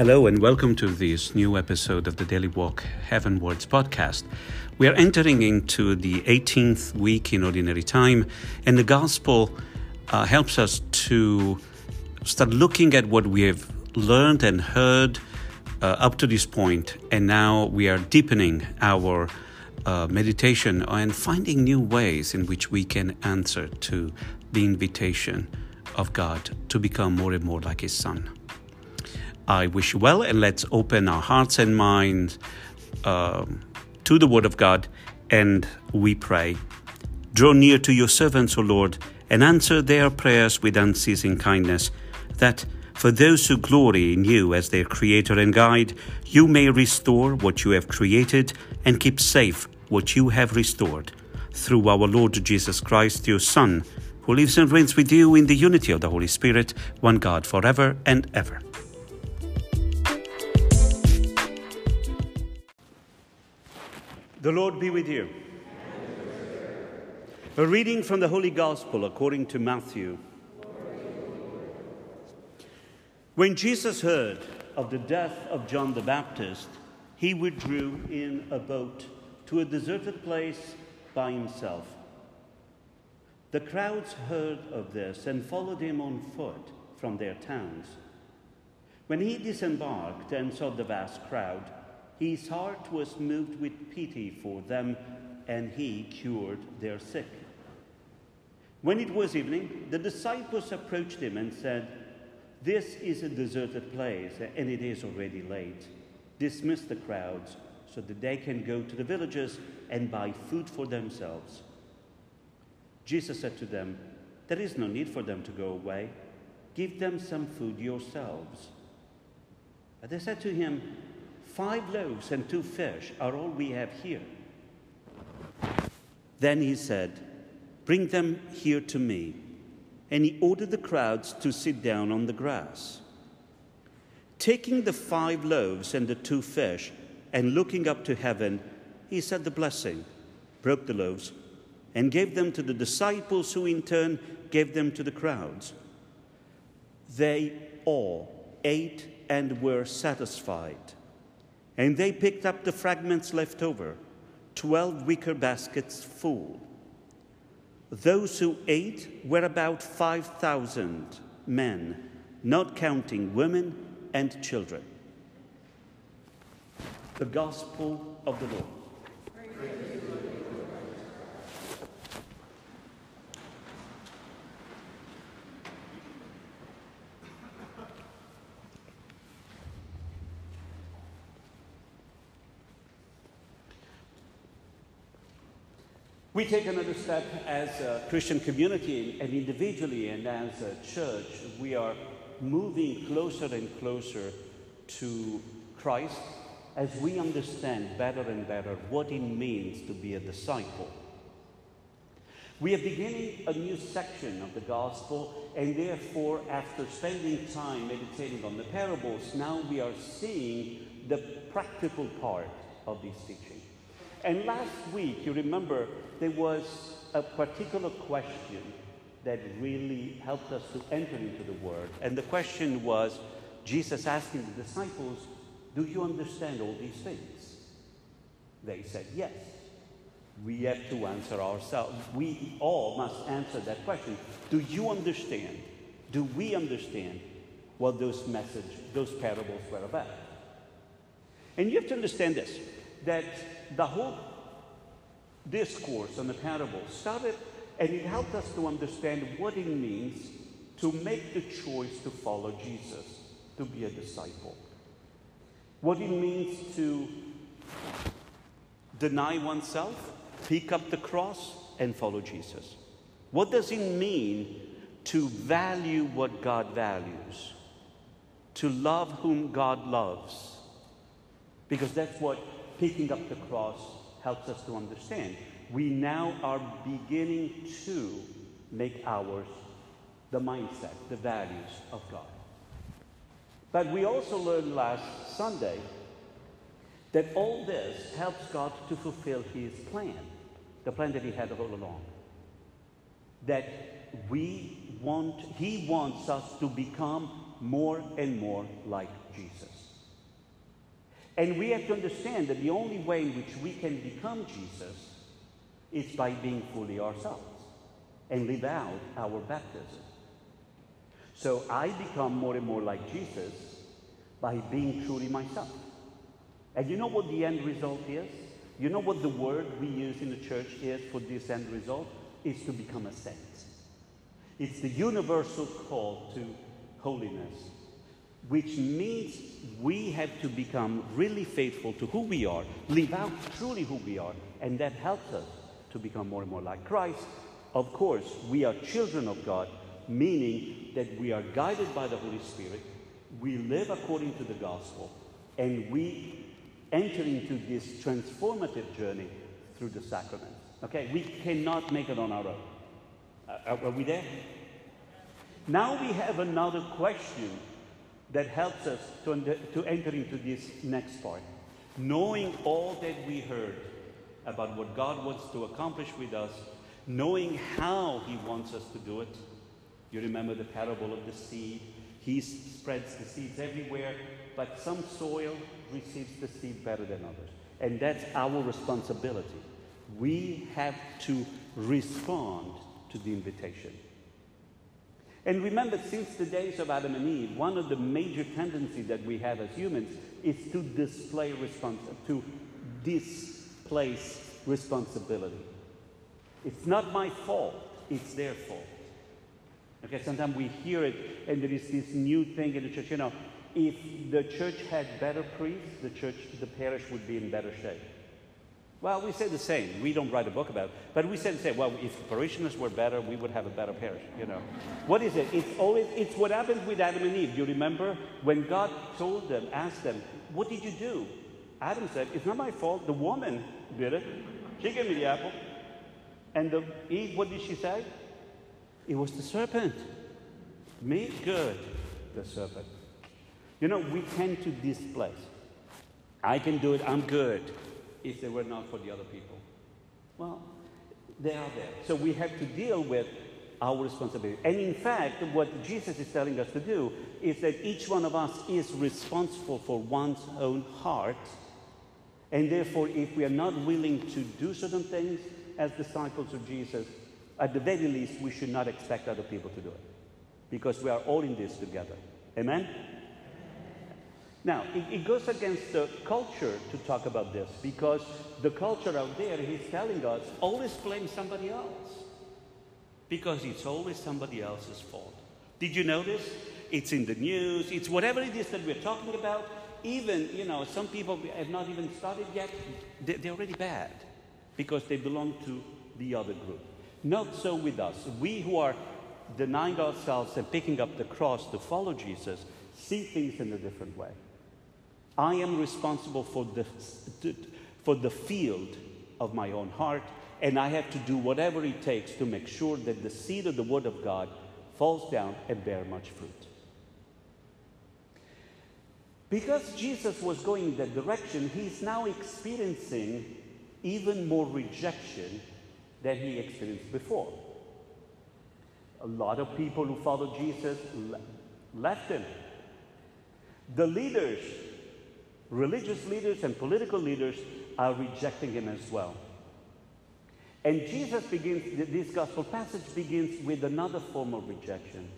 Hello, and welcome to this new episode of the Daily Walk Heavenwards podcast. We are entering into the 18th week in Ordinary Time, and the Gospel uh, helps us to start looking at what we have learned and heard uh, up to this point, and now we are deepening our uh, meditation and finding new ways in which we can answer to the invitation of God to become more and more like His Son. I wish you well, and let's open our hearts and minds uh, to the Word of God, and we pray. Draw near to your servants, O Lord, and answer their prayers with unceasing kindness, that for those who glory in you as their Creator and Guide, you may restore what you have created and keep safe what you have restored. Through our Lord Jesus Christ, your Son, who lives and reigns with you in the unity of the Holy Spirit, one God, forever and ever. The Lord be with you. A reading from the Holy Gospel according to Matthew. When Jesus heard of the death of John the Baptist, he withdrew in a boat to a deserted place by himself. The crowds heard of this and followed him on foot from their towns. When he disembarked and saw the vast crowd, his heart was moved with pity for them, and he cured their sick. When it was evening, the disciples approached him and said, this is a deserted place, and it is already late. Dismiss the crowds so that they can go to the villages and buy food for themselves. Jesus said to them, There is no need for them to go away. Give them some food yourselves. But they said to him, Five loaves and two fish are all we have here. Then he said, Bring them here to me and he ordered the crowds to sit down on the grass. Taking the five loaves and the two fish, and looking up to heaven, he said the blessing, broke the loaves, and gave them to the disciples, who in turn gave them to the crowds. They all ate and were satisfied. And they picked up the fragments left over, twelve wicker baskets full. Those who ate were about 5,000 men, not counting women and children. The Gospel of the Lord. We take another step as a Christian community and individually and as a church. We are moving closer and closer to Christ as we understand better and better what it means to be a disciple. We are beginning a new section of the gospel, and therefore, after spending time meditating on the parables, now we are seeing the practical part of this teaching. And last week, you remember, there was a particular question that really helped us to enter into the Word. And the question was Jesus asking the disciples, Do you understand all these things? They said, Yes. We have to answer ourselves. We all must answer that question. Do you understand? Do we understand what those message, those parables were about? And you have to understand this that the whole discourse on the parable started and it helped us to understand what it means to make the choice to follow Jesus, to be a disciple. What it means to deny oneself, pick up the cross, and follow Jesus. What does it mean to value what God values? To love whom God loves? Because that's what picking up the cross helps us to understand. We now are beginning to make ours the mindset, the values of God. But we also learned last Sunday that all this helps God to fulfill his plan, the plan that he had all along. That we want, he wants us to become more and more like Jesus. And we have to understand that the only way in which we can become Jesus is by being fully ourselves and live out our baptism. So I become more and more like Jesus by being truly myself. And you know what the end result is? You know what the word we use in the church is for this end result? Is to become a saint. It's the universal call to holiness, which means we have to become really faithful to who we are, live out truly who we are, and that helps us to become more and more like Christ. Of course, we are children of God, meaning that we are guided by the Holy Spirit, we live according to the gospel, and we enter into this transformative journey through the sacraments. Okay, we cannot make it on our own. Uh, are we there? Now we have another question that helps us to, under, to enter into this next part. Knowing all that we heard about what God wants to accomplish with us, knowing how He wants us to do it. You remember the parable of the seed? He spreads the seeds everywhere, but some soil receives the seed better than others. And that's our responsibility. We have to respond to the invitation. And remember, since the days of Adam and Eve, one of the major tendencies that we have as humans is to display respons- to displace responsibility. It's not my fault, it's their fault. Okay, sometimes we hear it, and there is this new thing in the church. You know, if the church had better priests, the church, the parish would be in better shape. Well, we say the same. We don't write a book about it, but we say the same. Well, if parishioners were better, we would have a better parish. You know, what is it? It's always it's what happened with Adam and Eve. You remember when God told them, asked them, "What did you do?" Adam said, "It's not my fault. The woman did it. She gave me the apple." And the Eve, what did she say? It was the serpent. Me, good. The serpent. You know, we tend to displace. I can do it. I'm good if they were not for the other people? Well, they are there. So we have to deal with our responsibility. And in fact, what Jesus is telling us to do is that each one of us is responsible for one's own heart. And therefore, if we are not willing to do certain things as disciples of Jesus, at the very least, we should not expect other people to do it. Because we are all in this together. Amen? Now, it, it, goes against the culture to talk about this because the culture out there is telling us always blame somebody else because it's always somebody else's fault. Did you notice? It's in the news, it's whatever it is that we're talking about. Even, you know, some people have not even started yet, they're already bad because they belong to the other group. Not so with us. We who are denying ourselves and picking up the cross to follow Jesus see things in a different way. I am responsible for the, for the field of my own heart, and I have to do whatever it takes to make sure that the seed of the Word of God falls down and bear much fruit. Because Jesus was going in that direction, he's now experiencing even more rejection than he experienced before. A lot of people who followed Jesus left him. The leaders religious leaders and political leaders are rejecting him as well. And Jesus begins, this gospel passage begins with another form of rejection.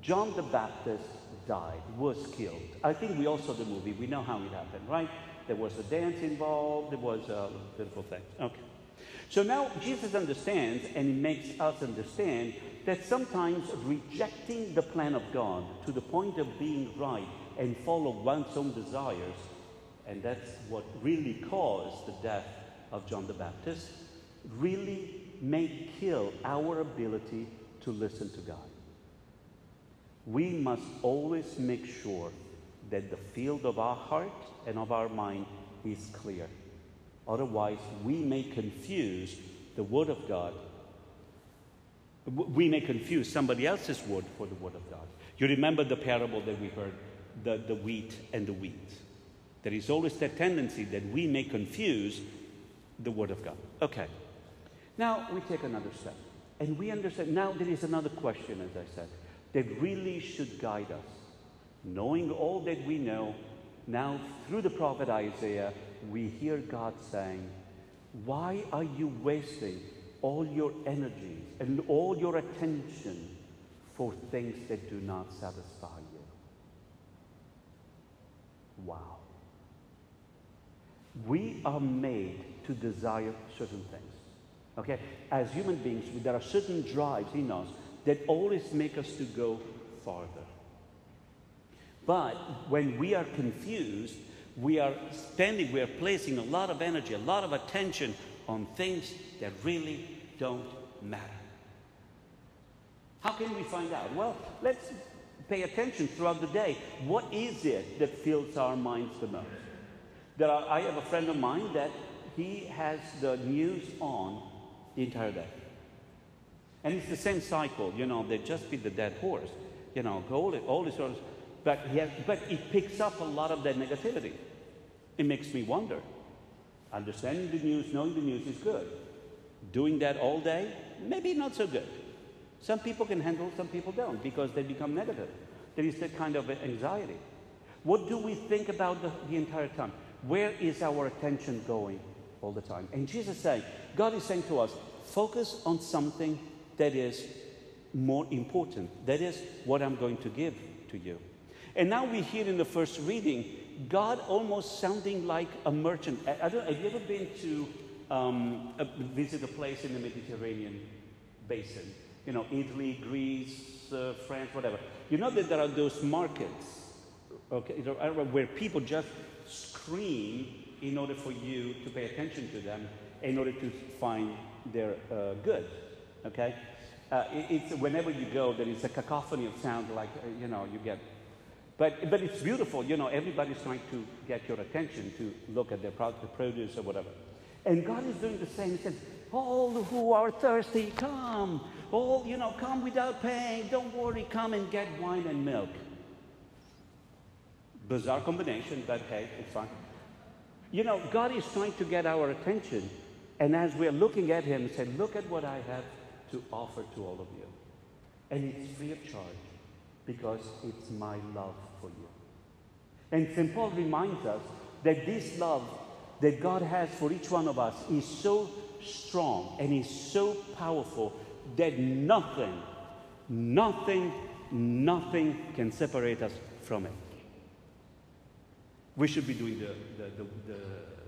John the Baptist died, was killed. I think we all saw the movie. We know how it happened, right? There was a dance involved, there was a beautiful thing. Okay. So now Jesus understands, and he makes us understand, that sometimes rejecting the plan of God to the point of being right and follow one's own desires and that's what really caused the death of John the Baptist, really may kill our ability to listen to God. We must always make sure that the field of our heart and of our mind is clear. Otherwise, we may confuse the Word of God. We may confuse somebody else's word for the Word of God. You remember the parable that we heard the, the wheat and the wheat. There is always that tendency that we may confuse the Word of God. Okay. Now we take another step. And we understand. Now there is another question, as I said, that really should guide us. Knowing all that we know, Now, through the prophet Isaiah, we hear God saying, Why are you wasting all your energies and all your attention for things that do not satisfy you? Wow. We are made to desire certain things. Okay? As human beings, there are certain drives in us that always make us to go farther. But when we are confused, we are spending, we are placing a lot of energy, a lot of attention on things that really don't matter. How can we find out? Well, let's pay attention throughout the day. What is it that fills our minds the most? There are, I have a friend of mine that he has the news on the entire day. And it's the same cycle, you know, they just beat the dead horse, you know, all, all this sort but, has, but it picks up a lot of that negativity. It makes me wonder. Understanding the news, knowing the news is good. Doing that all day, maybe not so good. Some people can handle, some people don't, because they become negative. There is that kind of anxiety. What do we think about the, the entire time? Where is our attention going all the time? And Jesus is saying, God is saying to us, focus on something that is more important. That is what I'm going to give to you. And now we hear in the first reading, God almost sounding like a merchant. I, I have you ever been to um, a, visit a place in the Mediterranean basin? You know, Italy, Greece, uh, France, whatever. You know that there are those markets, okay, where people just scream in order for you to pay attention to them, in order to find their uh, goods. Okay, uh, it, it's whenever you go, there is a cacophony of sound, like uh, you know, you get. But but it's beautiful. You know, everybody's trying to get your attention to look at their product, produce or whatever. And God is doing the same. He says, "All who are thirsty, come. All you know, come without paying. Don't worry. Come and get wine and milk." Bizarre combination, but hey, it's fine. You know, God is trying to get our attention. And as we're looking at Him, say, Look at what I have to offer to all of you. And it's free of charge because it's my love for you. And St. Paul reminds us that this love that God has for each one of us is so strong and is so powerful that nothing, nothing, nothing can separate us from it. We should be doing the, the, the, the,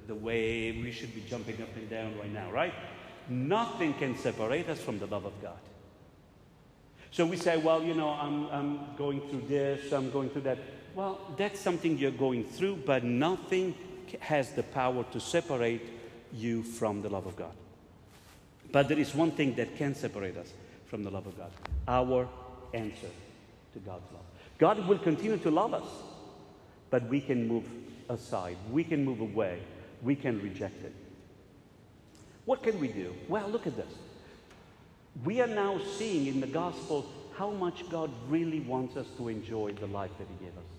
the wave, we should be jumping up and down right now, right? Nothing can separate us from the love of God. So we say, well, you know, I'm, I'm going through this, I'm going through that. Well, that's something you're going through, but nothing has the power to separate you from the love of God. But there is one thing that can separate us from the love of God our answer to God's love. God will continue to love us, but we can move aside, we can move away, we can reject it. What can we do? Well, look at this. We are now seeing in the gospel how much God really wants us to enjoy the life that He gave us,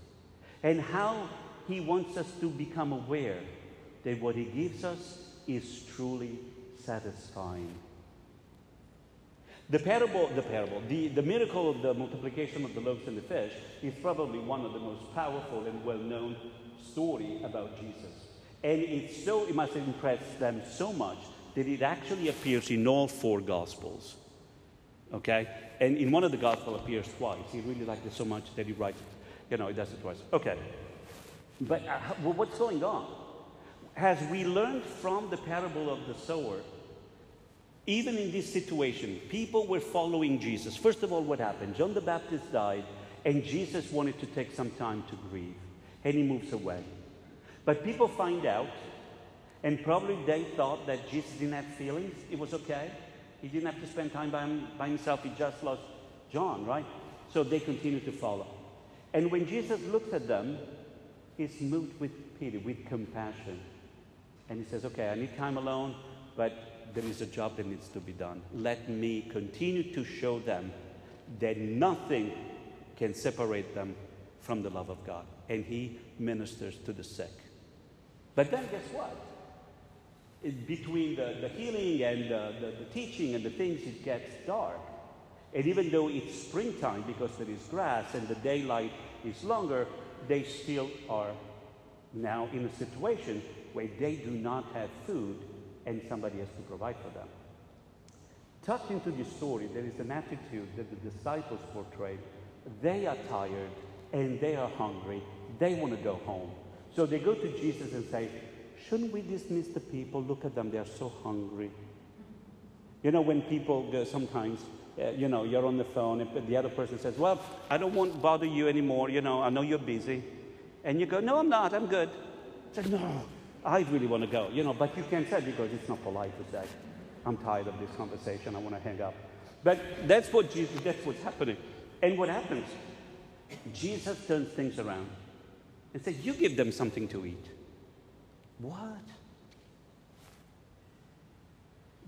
and how He wants us to become aware that what He gives us is truly satisfying. The parable, the parable, the, the miracle of the multiplication of the loaves and the fish is probably one of the most powerful and well-known story about Jesus. And it's so, it must have impressed them so much that it actually appears in all four Gospels. Okay? And in one of the Gospels appears twice. He really liked it so much that he writes, you know, he does it twice. Okay. But uh, what's going on? As we learned from the parable of the sower, even in this situation, people were following Jesus. First of all, what happened? John the Baptist died, and Jesus wanted to take some time to grieve, and he moves away. But people find out, and probably they thought that Jesus didn't have feelings. It was okay. He didn't have to spend time by, him, by himself. He just lost John, right? So they continue to follow. And when Jesus looks at them, he's moved with pity, with compassion. And he says, Okay, I need time alone, but there is a job that needs to be done. Let me continue to show them that nothing can separate them from the love of God. And he ministers to the sick. But then guess what? It, between the, the healing and the, the, the teaching and the things, it gets dark. And even though it's springtime because there is grass and the daylight is longer, they still are now in a situation where they do not have food and somebody has to provide for them. Tucked into this story, there is an attitude that the disciples portrayed. They are tired and they are hungry. They want to go home. So they go to Jesus and say, Shouldn't we dismiss the people? Look at them, they are so hungry. You know, when people go sometimes, uh, you know, you're on the phone and the other person says, Well, I don't want to bother you anymore. You know, I know you're busy. And you go, No, I'm not, I'm good. It's like, No, I really want to go. You know, but you can't say because it's not polite to say. I'm tired of this conversation. I want to hang up. But that's what Jesus, that's what's happening. And what happens? Jesus turns things around and says, You give them something to eat. What?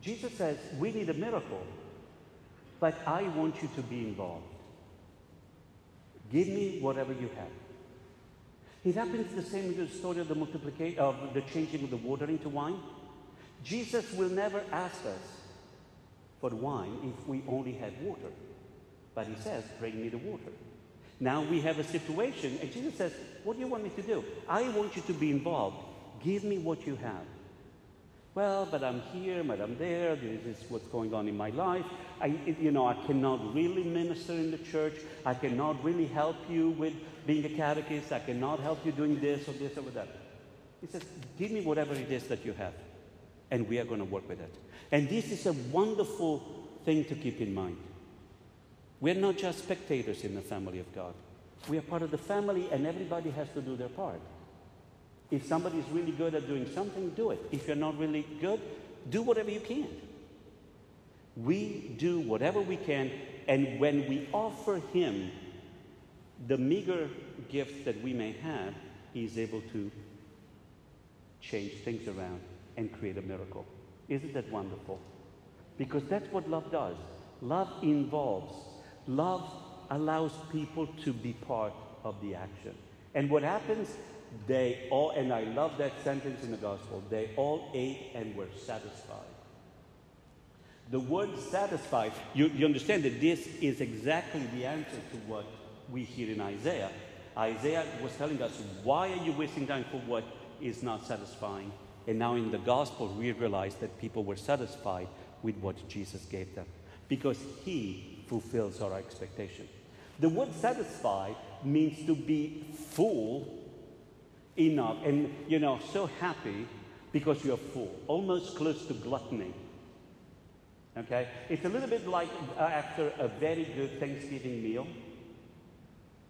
Jesus says, We need a miracle, but I want you to be involved. Give me whatever you have. It happens the same with the story of the multiplication of the changing of the water into wine. Jesus will never ask us for wine if we only had water. But he says, Bring me the water. Now we have a situation, and Jesus says, What do you want me to do? I want you to be involved. Give me what you have. Well, but I'm here, but I'm there. This is what's going on in my life. I, you know, I cannot really minister in the church. I cannot really help you with being a catechist. I cannot help you doing this or this or that. He says, Give me whatever it is that you have and we are going to work with it. And this is a wonderful thing to keep in mind. We're not just spectators in the family of God. We are part of the family, and everybody has to do their part. If somebody is really good at doing something, do it. If you're not really good, do whatever you can. We do whatever we can, and when we offer Him the meager gifts that we may have, He is able to change things around and create a miracle. Isn't that wonderful? Because that's what love does. Love involves, love allows people to be part of the action. And what happens? They all, and I love that sentence in the gospel, they all ate and were satisfied. The word satisfied, you, you understand that this is exactly the answer to what we hear in Isaiah. Isaiah was telling us, why are you wasting time for what is not satisfying? And now in the gospel, we realize that people were satisfied with what Jesus gave them because he fulfills our expectation. The word satisfied means to be full enough and, you know, so happy because you're full, almost close to gluttony. Okay? It's a little bit like uh, after a very good Thanksgiving meal.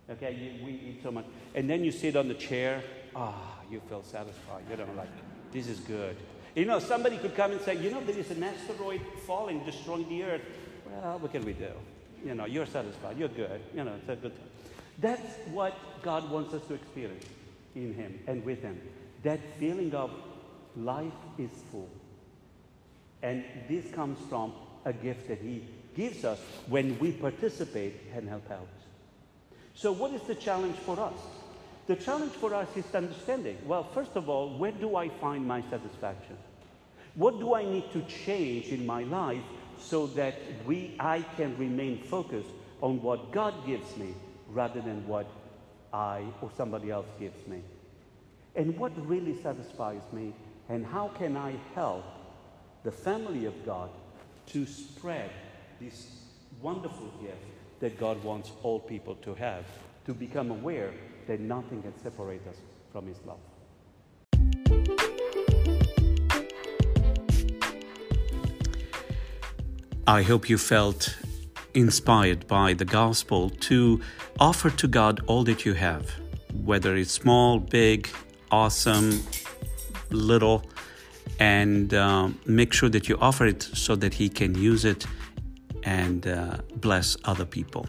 Okay, you, we eat so much. And then you sit on the chair, ah, oh, you feel satisfied. You know, like, this is good. You know, somebody could come and say, you know, there is an asteroid falling, destroying the earth. Well, what can we do? You know, you're satisfied. You're good. You know, it's a good time. That's what God wants us to experience in Him and with Him. That feeling of life is full. And this comes from a gift that He gives us when we participate and help out. So, what is the challenge for us? The challenge for us is understanding. Well, first of all, where do I find my satisfaction? What do I need to change in my life so that we, I can remain focused on what God gives me rather than what I or somebody else gives me? And what really satisfies me? And how can I help the family of God to spread this wonderful gift that God wants all people to have, to become aware that nothing can separate us from His love. I hope you felt inspired by the gospel to offer to God all that you have, whether it's small, big, awesome, little, and um, make sure that you offer it so that He can use it and uh, bless other people.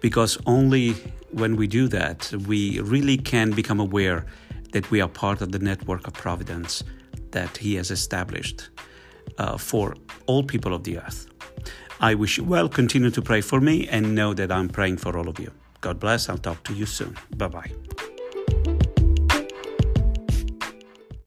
Because only when we do that, we really can become aware that we are part of the network of providence that He has established uh, for all people of the earth. I wish you well. Continue to pray for me and know that I'm praying for all of you. God bless. I'll talk to you soon. Bye bye.